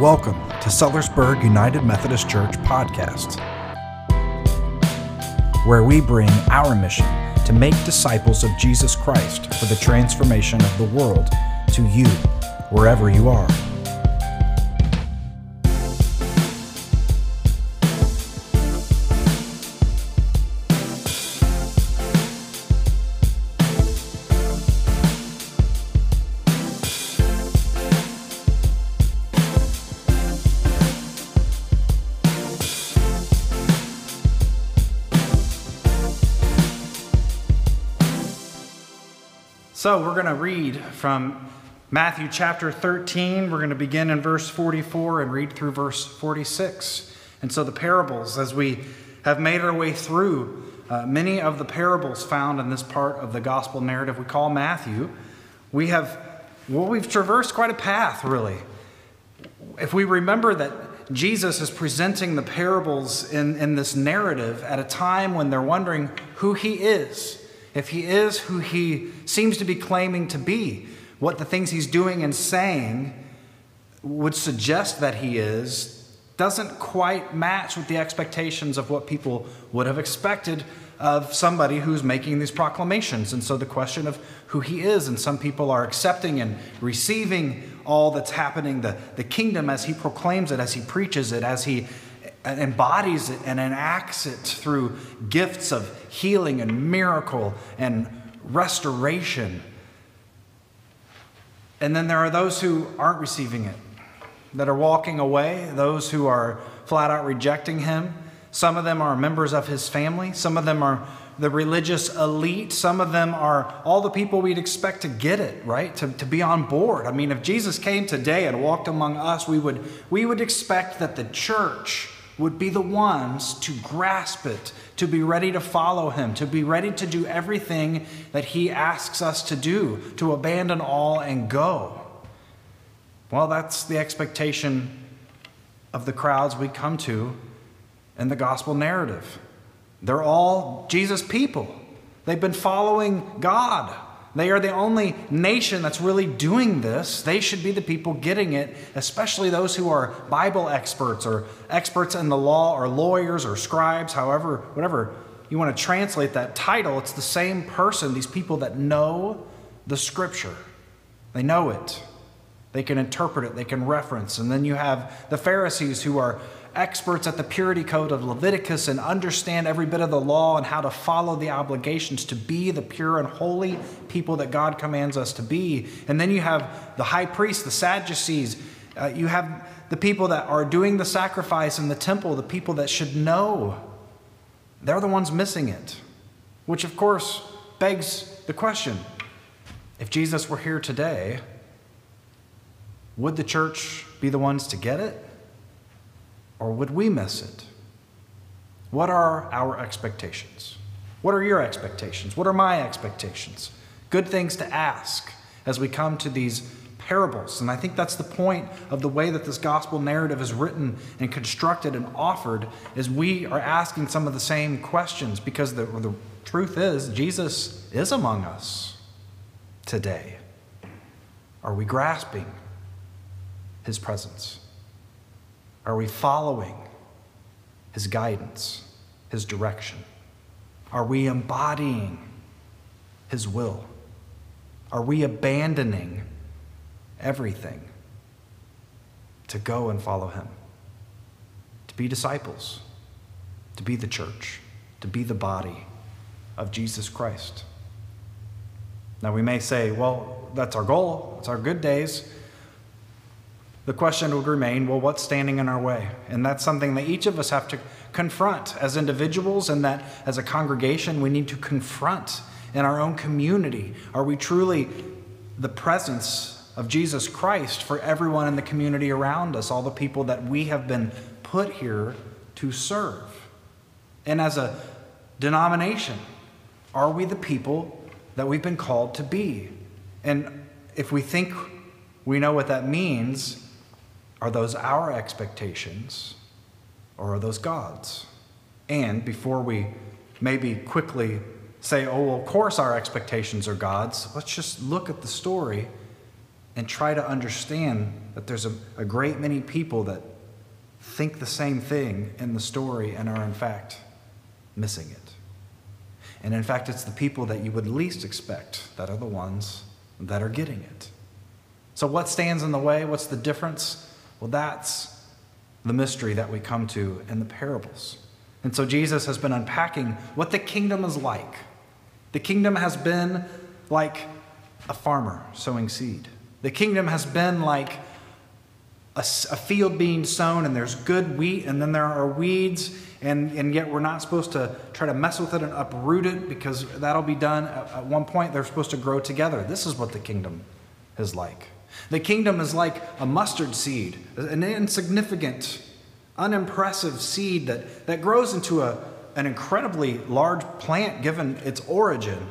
Welcome to Sellersburg United Methodist Church podcast, where we bring our mission to make disciples of Jesus Christ for the transformation of the world to you, wherever you are. So we're going to read from Matthew chapter 13. We're going to begin in verse 44 and read through verse 46. And so the parables, as we have made our way through uh, many of the parables found in this part of the gospel narrative we call Matthew, we have, well, we've traversed quite a path, really. If we remember that Jesus is presenting the parables in, in this narrative at a time when they're wondering who he is if he is who he seems to be claiming to be, what the things he's doing and saying would suggest that he is, doesn't quite match with the expectations of what people would have expected of somebody who's making these proclamations. And so the question of who he is, and some people are accepting and receiving all that's happening, the, the kingdom as he proclaims it, as he preaches it, as he embodies it and enacts it through gifts of healing and miracle and restoration. And then there are those who aren't receiving it, that are walking away, those who are flat out rejecting him. Some of them are members of his family, some of them are the religious elite, some of them are all the people we'd expect to get it, right? To, to be on board. I mean, if Jesus came today and walked among us, we would, we would expect that the church would be the ones to grasp it, to be ready to follow him, to be ready to do everything that he asks us to do, to abandon all and go. Well, that's the expectation of the crowds we come to in the gospel narrative. They're all Jesus people. They've been following God. They are the only nation that's really doing this. They should be the people getting it, especially those who are Bible experts or experts in the law or lawyers or scribes, however, whatever you want to translate that title. It's the same person, these people that know the scripture. They know it. They can interpret it, they can reference. And then you have the Pharisees who are experts at the purity code of Leviticus and understand every bit of the law and how to follow the obligations to be the pure and holy people that God commands us to be. And then you have the high priest, the Sadducees. Uh, you have the people that are doing the sacrifice in the temple, the people that should know. They're the ones missing it. Which, of course, begs the question if Jesus were here today, would the church be the ones to get it? Or would we miss it? What are our expectations? What are your expectations? What are my expectations? Good things to ask as we come to these parables. And I think that's the point of the way that this gospel narrative is written and constructed and offered is we are asking some of the same questions because the, the truth is Jesus is among us today. Are we grasping his presence? Are we following His guidance, His direction? Are we embodying His will? Are we abandoning everything to go and follow Him? To be disciples, to be the church, to be the body of Jesus Christ. Now, we may say, well, that's our goal, it's our good days the question would remain well, what's standing in our way? And that's something that each of us have to confront as individuals, and that as a congregation, we need to confront in our own community. Are we truly the presence of Jesus Christ for everyone in the community around us, all the people that we have been put here to serve? And as a denomination, are we the people that we've been called to be? And if we think we know what that means, are those our expectations or are those God's? And before we maybe quickly say, oh, well, of course our expectations are God's, let's just look at the story and try to understand that there's a, a great many people that think the same thing in the story and are, in fact, missing it. And in fact, it's the people that you would least expect that are the ones that are getting it. So, what stands in the way? What's the difference? Well, that's the mystery that we come to in the parables. And so, Jesus has been unpacking what the kingdom is like. The kingdom has been like a farmer sowing seed, the kingdom has been like a, a field being sown, and there's good wheat, and then there are weeds. And, and yet, we're not supposed to try to mess with it and uproot it because that'll be done at, at one point. They're supposed to grow together. This is what the kingdom is like. The kingdom is like a mustard seed, an insignificant, unimpressive seed that, that grows into a, an incredibly large plant given its origin.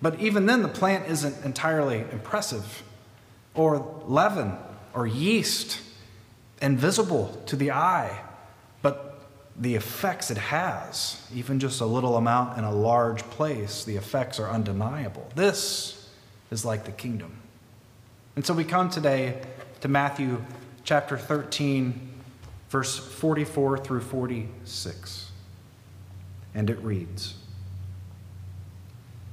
But even then, the plant isn't entirely impressive. Or leaven or yeast, invisible to the eye, but the effects it has, even just a little amount in a large place, the effects are undeniable. This is like the kingdom. And so we come today to Matthew chapter 13, verse 44 through 46. And it reads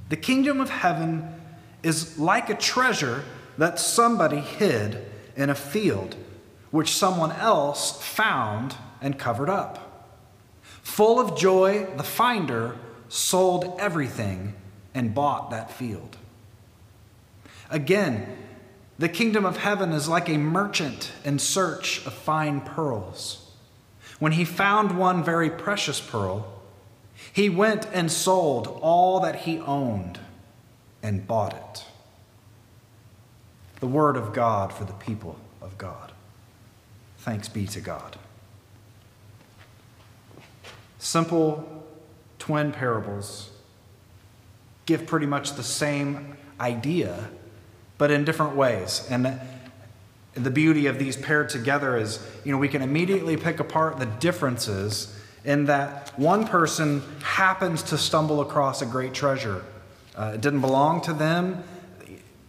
The kingdom of heaven is like a treasure that somebody hid in a field, which someone else found and covered up. Full of joy, the finder sold everything and bought that field. Again, the kingdom of heaven is like a merchant in search of fine pearls. When he found one very precious pearl, he went and sold all that he owned and bought it. The word of God for the people of God. Thanks be to God. Simple twin parables give pretty much the same idea but in different ways. And the beauty of these paired together is, you know, we can immediately pick apart the differences in that one person happens to stumble across a great treasure. Uh, it didn't belong to them.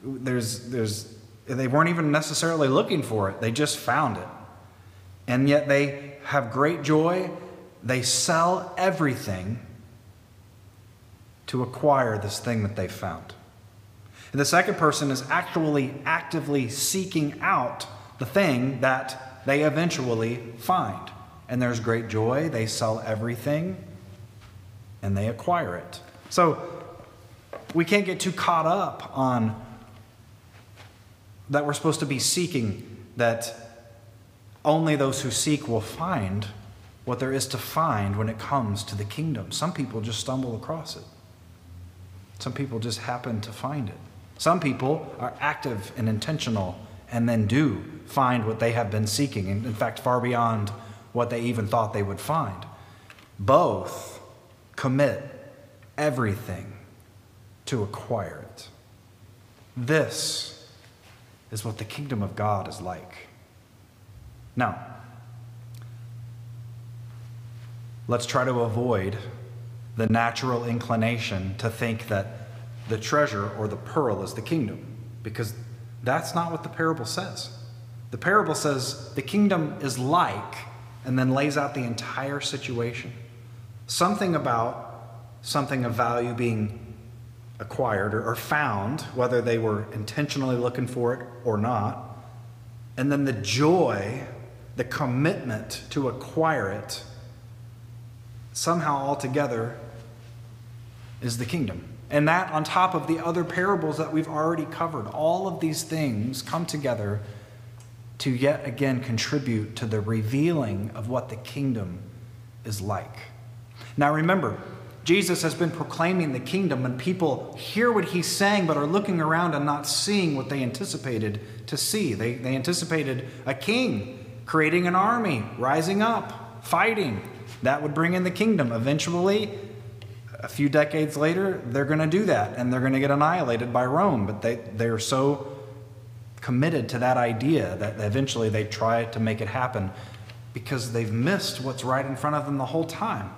There's, there's, they weren't even necessarily looking for it, they just found it. And yet they have great joy. They sell everything to acquire this thing that they found. And the second person is actually actively seeking out the thing that they eventually find. And there's great joy. They sell everything and they acquire it. So we can't get too caught up on that we're supposed to be seeking, that only those who seek will find what there is to find when it comes to the kingdom. Some people just stumble across it, some people just happen to find it. Some people are active and intentional and then do find what they have been seeking, and in fact, far beyond what they even thought they would find. Both commit everything to acquire it. This is what the kingdom of God is like. Now, let's try to avoid the natural inclination to think that the treasure or the pearl is the kingdom, because that's not what the parable says. The parable says the kingdom is like, and then lays out the entire situation. Something about something of value being acquired or, found, whether they were intentionally looking for it or not. And then the joy, the commitment to acquire it, somehow altogether is the kingdom. And that on top of the other parables that we've already covered. All of these things come together to yet again contribute to the revealing of what the kingdom is like. Now remember, Jesus has been proclaiming the kingdom, and people hear what he's saying but are looking around and not seeing what they anticipated to see. They, they anticipated a king creating an army, rising up, fighting. That would bring in the kingdom. Eventually, a few decades later, they're going to do that and they're going to get annihilated by Rome. But they, they're so committed to that idea that eventually they try to make it happen because they've missed what's right in front of them the whole time,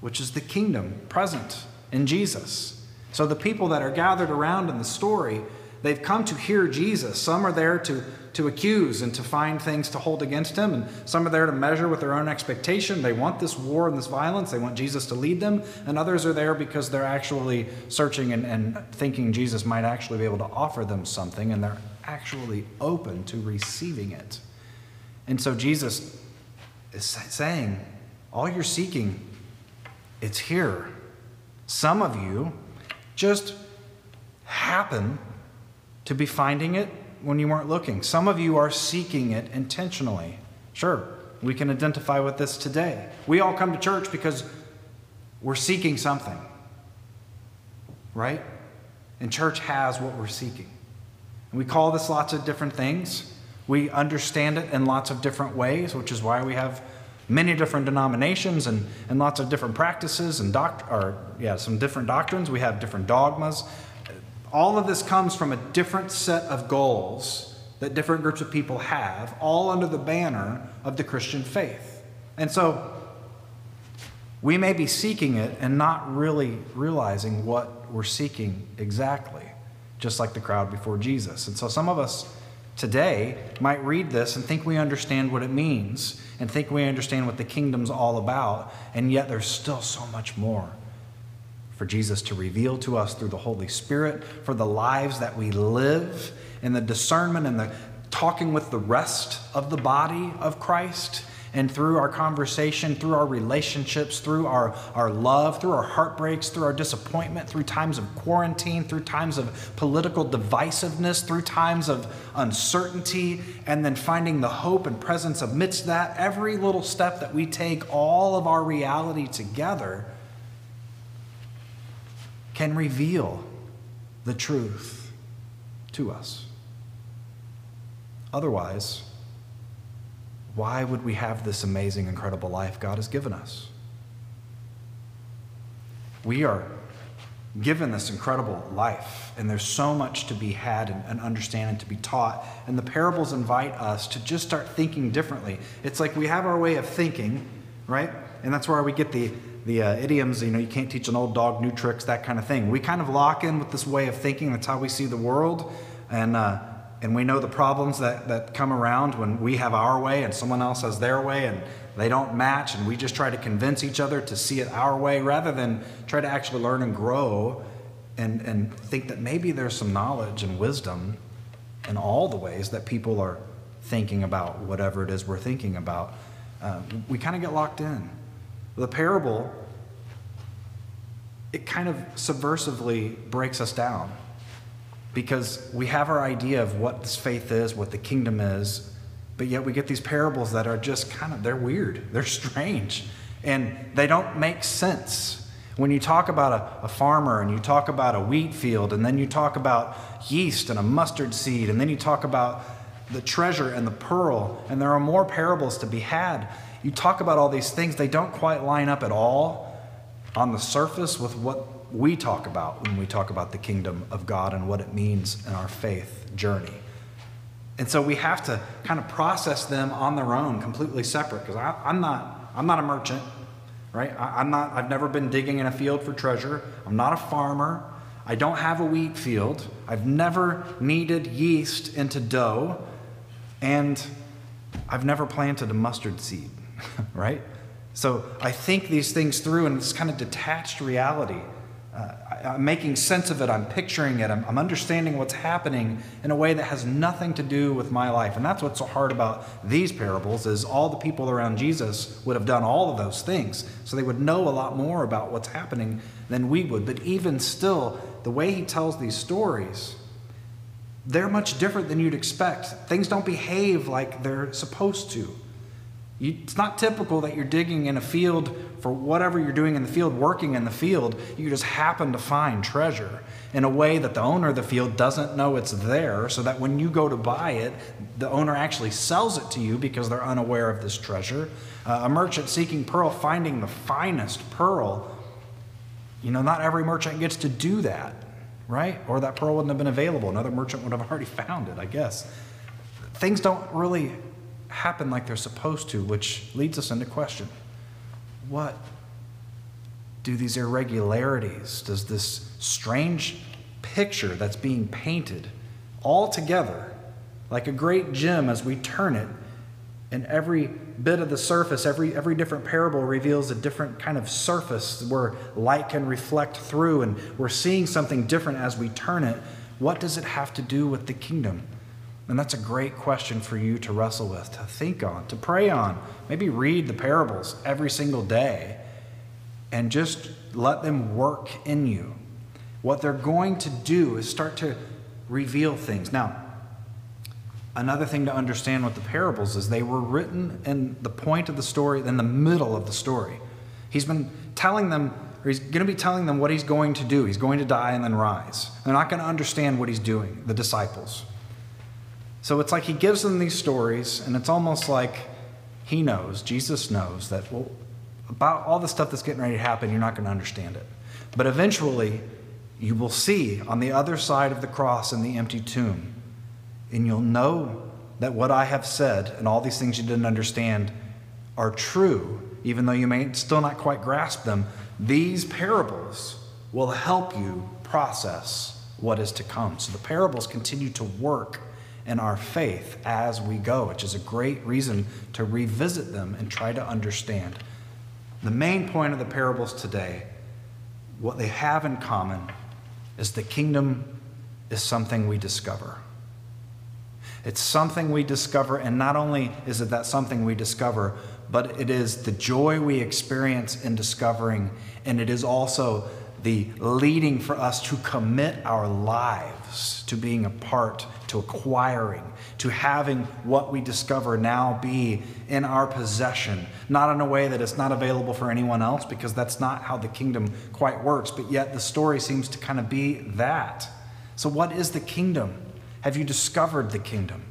which is the kingdom present in Jesus. So the people that are gathered around in the story, They've come to hear Jesus. Some are there to, to accuse and to find things to hold against him, and some are there to measure with their own expectation. They want this war and this violence, they want Jesus to lead them, and others are there because they're actually searching and, and thinking Jesus might actually be able to offer them something, and they're actually open to receiving it. And so Jesus is saying, All you're seeking, it's here. Some of you just happen to be finding it when you weren't looking. Some of you are seeking it intentionally. Sure, we can identify with this today. We all come to church because we're seeking something, right? And church has what we're seeking. And we call this lots of different things. We understand it in lots of different ways, which is why we have many different denominations and, and lots of different practices and doct- or yeah, some different doctrines. We have different dogmas. All of this comes from a different set of goals that different groups of people have, all under the banner of the Christian faith. And so we may be seeking it and not really realizing what we're seeking exactly, just like the crowd before Jesus. And so some of us today might read this and think we understand what it means and think we understand what the kingdom's all about, and yet there's still so much more for Jesus to reveal to us through the Holy Spirit, for the lives that we live, and the discernment and the talking with the rest of the body of Christ and through our conversation, through our relationships, through our, our love, through our heartbreaks, through our disappointment, through times of quarantine, through times of political divisiveness, through times of uncertainty, and then finding the hope and presence amidst that, every little step that we take, all of our reality together, can reveal the truth to us. Otherwise, why would we have this amazing, incredible life God has given us? We are given this incredible life, and there's so much to be had and, and understand and to be taught. And the parables invite us to just start thinking differently. It's like we have our way of thinking, right? And that's where we get the the uh, idioms, you know, you can't teach an old dog new tricks, that kind of thing. We kind of lock in with this way of thinking. That's how we see the world. And uh, and we know the problems that, that come around when we have our way and someone else has their way and they don't match and we just try to convince each other to see it our way rather than try to actually learn and grow and, and think that maybe there's some knowledge and wisdom in all the ways that people are thinking about whatever it is we're thinking about. Uh, we kind of get locked in. The parable, it kind of subversively breaks us down because we have our idea of what this faith is, what the kingdom is, but yet we get these parables that are just kind of, they're weird, they're strange, and they don't make sense. When you talk about a, a, farmer and you talk about a wheat field, and then you talk about yeast and a mustard seed, and then you talk about the treasure and the pearl, and there are more parables to be had. You talk about all these things, they don't quite line up at all on the surface with what we talk about when we talk about the kingdom of God and what it means in our faith journey. And so we have to kind of process them on their own, completely separate, because I'm not, I'm not a merchant, right? I, am not, I've never been digging in a field for treasure. I'm not a farmer. I don't have a wheat field. I've never kneaded yeast into dough. And I've never planted a mustard seed, right? So I think these things through in this kind of detached reality uh, I'm making sense of it, I'm picturing it, I'm, I'm, understanding what's happening in a way that has nothing to do with my life. And that's what's so hard about these parables is all the people around Jesus would have done all of those things. So they would know a lot more about what's happening than we would. But even still, the way he tells these stories, they're much different than you'd expect. Things don't behave like they're supposed to. You, it's not typical that you're digging in a field for whatever you're doing in the field, working in the field, you just happen to find treasure in a way that the owner of the field doesn't know it's there, so that when you go to buy it, the owner actually sells it to you because they're unaware of this treasure. Uh, a merchant seeking pearl, finding the finest pearl, you know, not every merchant gets to do that, right? Or that pearl wouldn't have been available. Another merchant would have already found it, I guess. Things don't really happen like they're supposed to, which leads us into question what do these irregularities, does this strange picture that's being painted all together like a great gem as we turn it. And every bit of the surface, every, every different parable reveals a different kind of surface where light can reflect through, and we're seeing something different as we turn it. What does it have to do with the kingdom? And that's a great question for you to wrestle with, to think on, to pray on. Maybe read the parables every single day and just let them work in you. What they're going to do is start to reveal things. Now, another thing to understand with the parables is they were written in the point of the story, in the middle of the story. He's been telling them, or he's going to be telling them what he's going to do. He's going to die and then rise. They're not going to understand what he's doing, the disciples. So it's like he gives them these stories, and it's almost like he knows, Jesus knows, that, well, about all the stuff that's getting ready to happen, you're not going to understand it. But eventually, you will see on the other side of the cross and the empty tomb, and you'll know that what I have said and all these things you didn't understand are true, even though you may still not quite grasp them. These parables will help you process what is to come. So the parables continue to work in our faith as we go, which is a great reason to revisit them and try to understand. The main point of the parables today, what they have in common, is the kingdom is something we discover. It's something we discover, and not only is it that something we discover, but it is the joy we experience in discovering, and it is also the leading for us to commit our lives to being a part, to acquiring, to having what we discover now be in our possession, not in a way that it's not available for anyone else, because that's not how the kingdom quite works, but yet the story seems to kind of be that. So, what is the kingdom? Have you discovered the kingdom?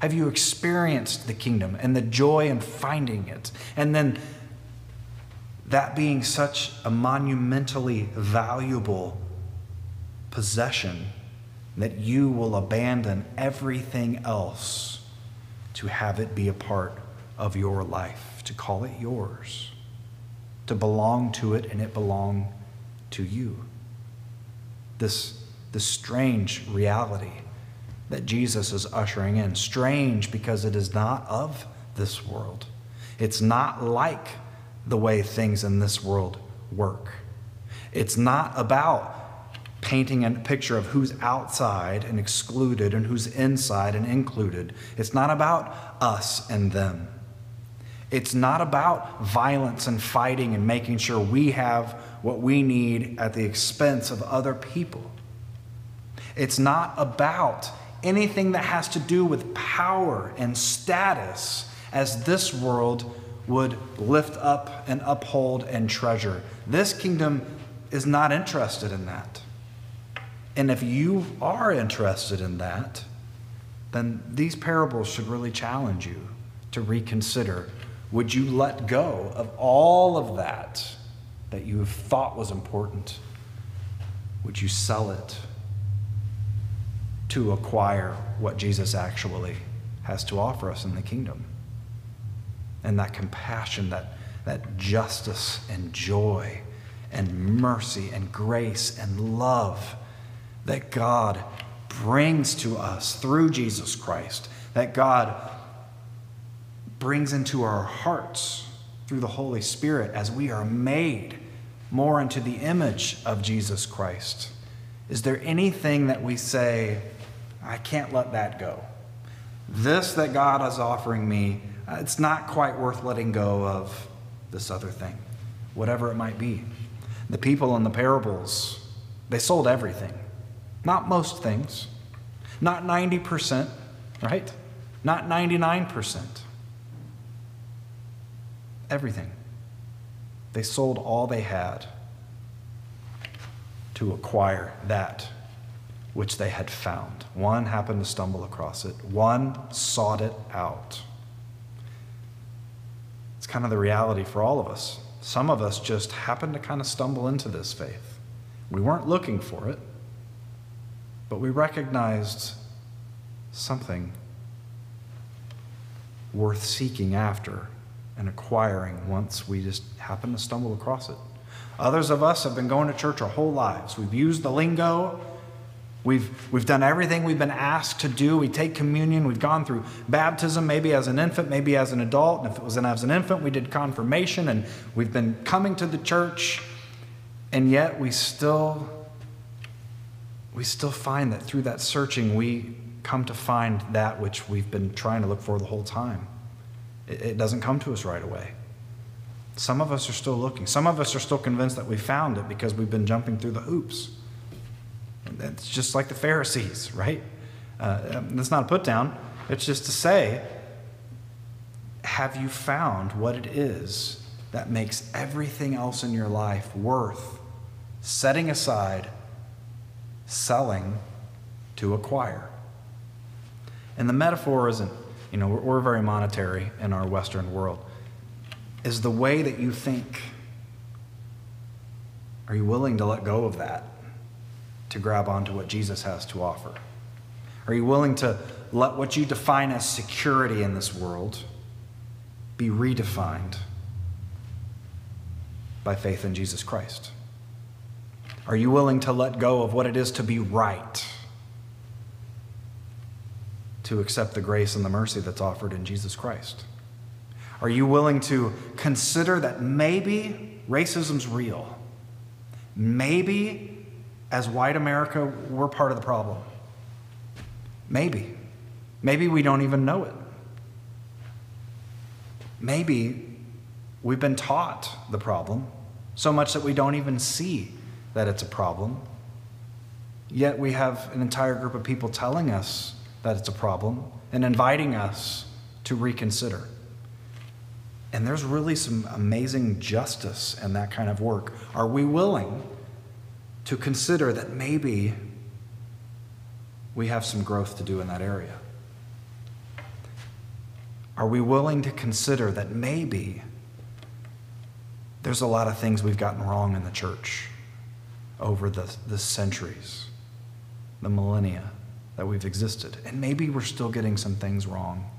Have you experienced the kingdom and the joy in finding it? And then that being such a monumentally valuable possession that you will abandon everything else to have it be a part of your life, to call it yours, to belong to it and it belong to you. This, this strange reality that Jesus is ushering in. Strange because it is not of this world. It's not like the way things in this world work. It's not about painting a picture of who's outside and excluded and who's inside and included. It's not about us and them. It's not about violence and fighting and making sure we have what we need at the expense of other people. It's not about anything that has to do with power and status as this world would lift up and uphold and treasure. This kingdom is not interested in that. And if you are interested in that, then these parables should really challenge you to reconsider would you let go of all of that that you have thought was important? Would you sell it to acquire what Jesus actually has to offer us in the kingdom? And that compassion, that, that justice and joy and mercy and grace and love that God brings to us through Jesus Christ, that God brings into our hearts through the Holy Spirit as we are made more into the image of Jesus Christ. Is there anything that we say, I can't let that go? This that God is offering me, it's not quite worth letting go of this other thing, whatever it might be. The people in the parables, they sold everything. Not most things, not 90%, right? Not 99%. Everything. They sold all they had to acquire that which they had found. One happened to stumble across it, one sought it out. Kind of the reality for all of us. Some of us just happen to kind of stumble into this faith. We weren't looking for it, but we recognized something worth seeking after and acquiring once we just happened to stumble across it. Others of us have been going to church our whole lives. We've used the lingo, We've, we've done everything we've been asked to do. We take communion. We've gone through baptism, maybe as an infant, maybe as an adult. And if it was an, as an infant, we did confirmation. And we've been coming to the church. And yet we still, we still find that through that searching, we come to find that which we've been trying to look for the whole time. It, it doesn't come to us right away. Some of us are still looking. Some of us are still convinced that we found it because we've been jumping through the hoops. It's just like the Pharisees, right? Uh, um, that's not a put down. It's just to say, have you found what it is that makes everything else in your life worth setting aside, selling to acquire? And the metaphor isn't, you know, we're, we're very monetary in our Western world. Is the way that you think. Are you willing to let go of that? To grab onto what Jesus has to offer? Are you willing to let what you define as security in this world be redefined by faith in Jesus Christ? Are you willing to let go of what it is to be right? To accept the grace and the mercy that's offered in Jesus Christ? Are you willing to consider that maybe racism's real? Maybe as white America, we're part of the problem. Maybe. Maybe we don't even know it. Maybe we've been taught the problem so much that we don't even see that it's a problem. Yet we have an entire group of people telling us that it's a problem and inviting us to reconsider. And there's really some amazing justice in that kind of work. Are we willing to consider that maybe we have some growth to do in that area? Are we willing to consider that maybe there's a lot of things we've gotten wrong in the church over the, the centuries, the millennia that we've existed? And maybe we're still getting some things wrong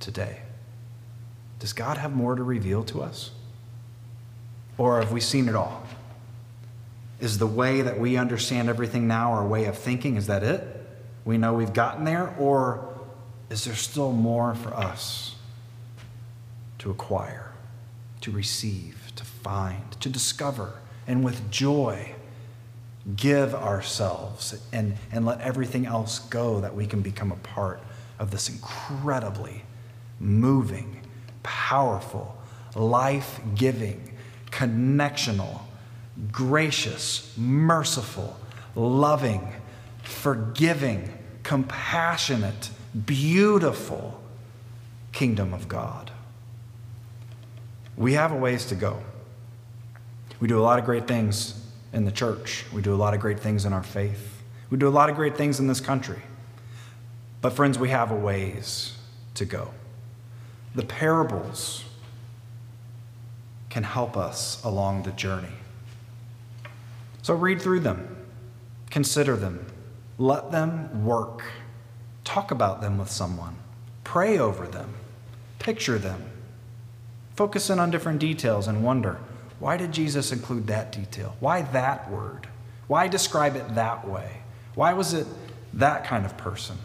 today. Does God have more to reveal to us? Or have we seen it all? Is the way that we understand everything now our way of thinking? Is that it? We know we've gotten there? Or is there still more for us to acquire, to receive, to find, to discover, and with joy give ourselves and, and let everything else go that we can become a part of this incredibly moving, powerful, life giving, connectional, gracious, merciful, loving, forgiving, compassionate, beautiful kingdom of God. We have a ways to go. We do a lot of great things in the church, we do a lot of great things in our faith, we do a lot of great things in this country. But, friends, we have a ways to go. The parables can help us along the journey. So read through them, consider them, let them work, talk about them with someone, pray over them, picture them, focus in on different details and wonder why did Jesus include that detail? Why that word? Why describe it that way? Why was it that kind of person?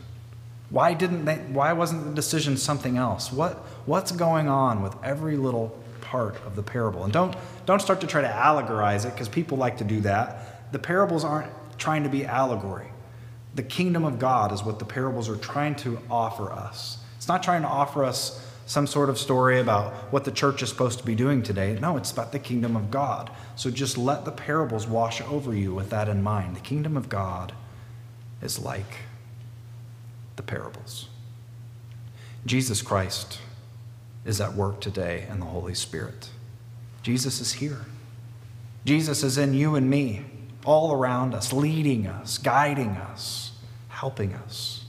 Why didn't they, why wasn't the decision something else? What, what's going on with every little part of the parable. And don't, don't start to try to allegorize it because people like to do that. The parables aren't trying to be allegory. The kingdom of God is what the parables are trying to offer us. It's not trying to offer us some sort of story about what the church is supposed to be doing today. No, it's about the kingdom of God. So just let the parables wash over you with that in mind. The kingdom of God is like the parables. Jesus Christ is at work today in the Holy Spirit. Jesus is here. Jesus is in you and me, all around us, leading us, guiding us, helping us.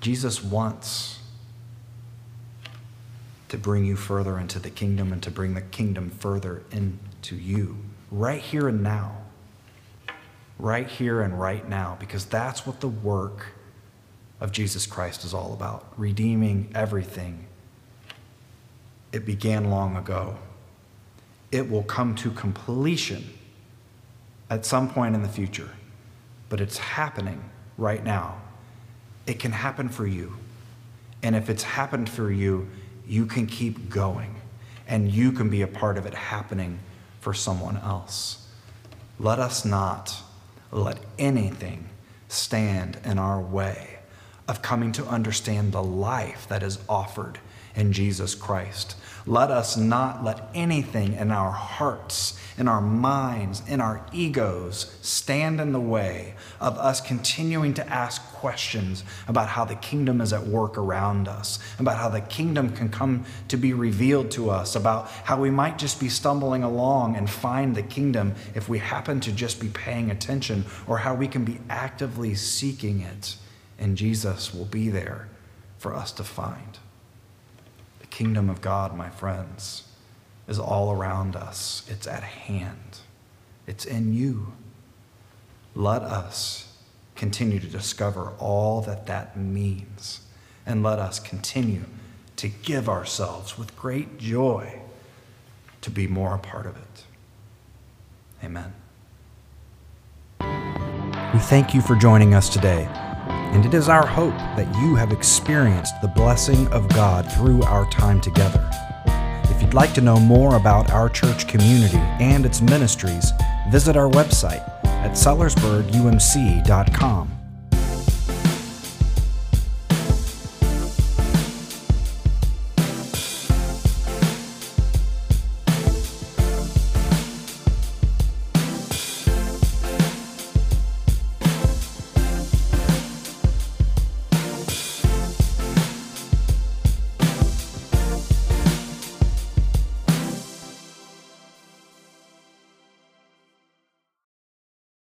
Jesus wants to bring you further into the kingdom and to bring the kingdom further into you, right here and now. Right here and right now, because that's what the work of Jesus Christ is all about redeeming everything. It began long ago. It will come to completion at some point in the future. but it's happening right now. It can happen for you. And if it's happened for you, you can keep going and you can be a part of it happening for someone else. Let us not let anything stand in our way of coming to understand the life that is offered in Jesus Christ. Let us not let anything in our hearts, in our minds, in our egos stand in the way of us continuing to ask questions about how the kingdom is at work around us, about how the kingdom can come to be revealed to us, about how we might just be stumbling along and find the kingdom if we happen to just be paying attention, or how we can be actively seeking it, and Jesus will be there for us to find The kingdom of God, my friends, is all around us. It's at hand, it's in you. Let us continue to discover all that that means, and let us continue to give ourselves with great joy to be more a part of it. Amen. We thank you for joining us today and it is our hope that you have experienced the blessing of God through our time together. If you'd like to know more about our church community and its ministries, visit our website at sellersburgumc.com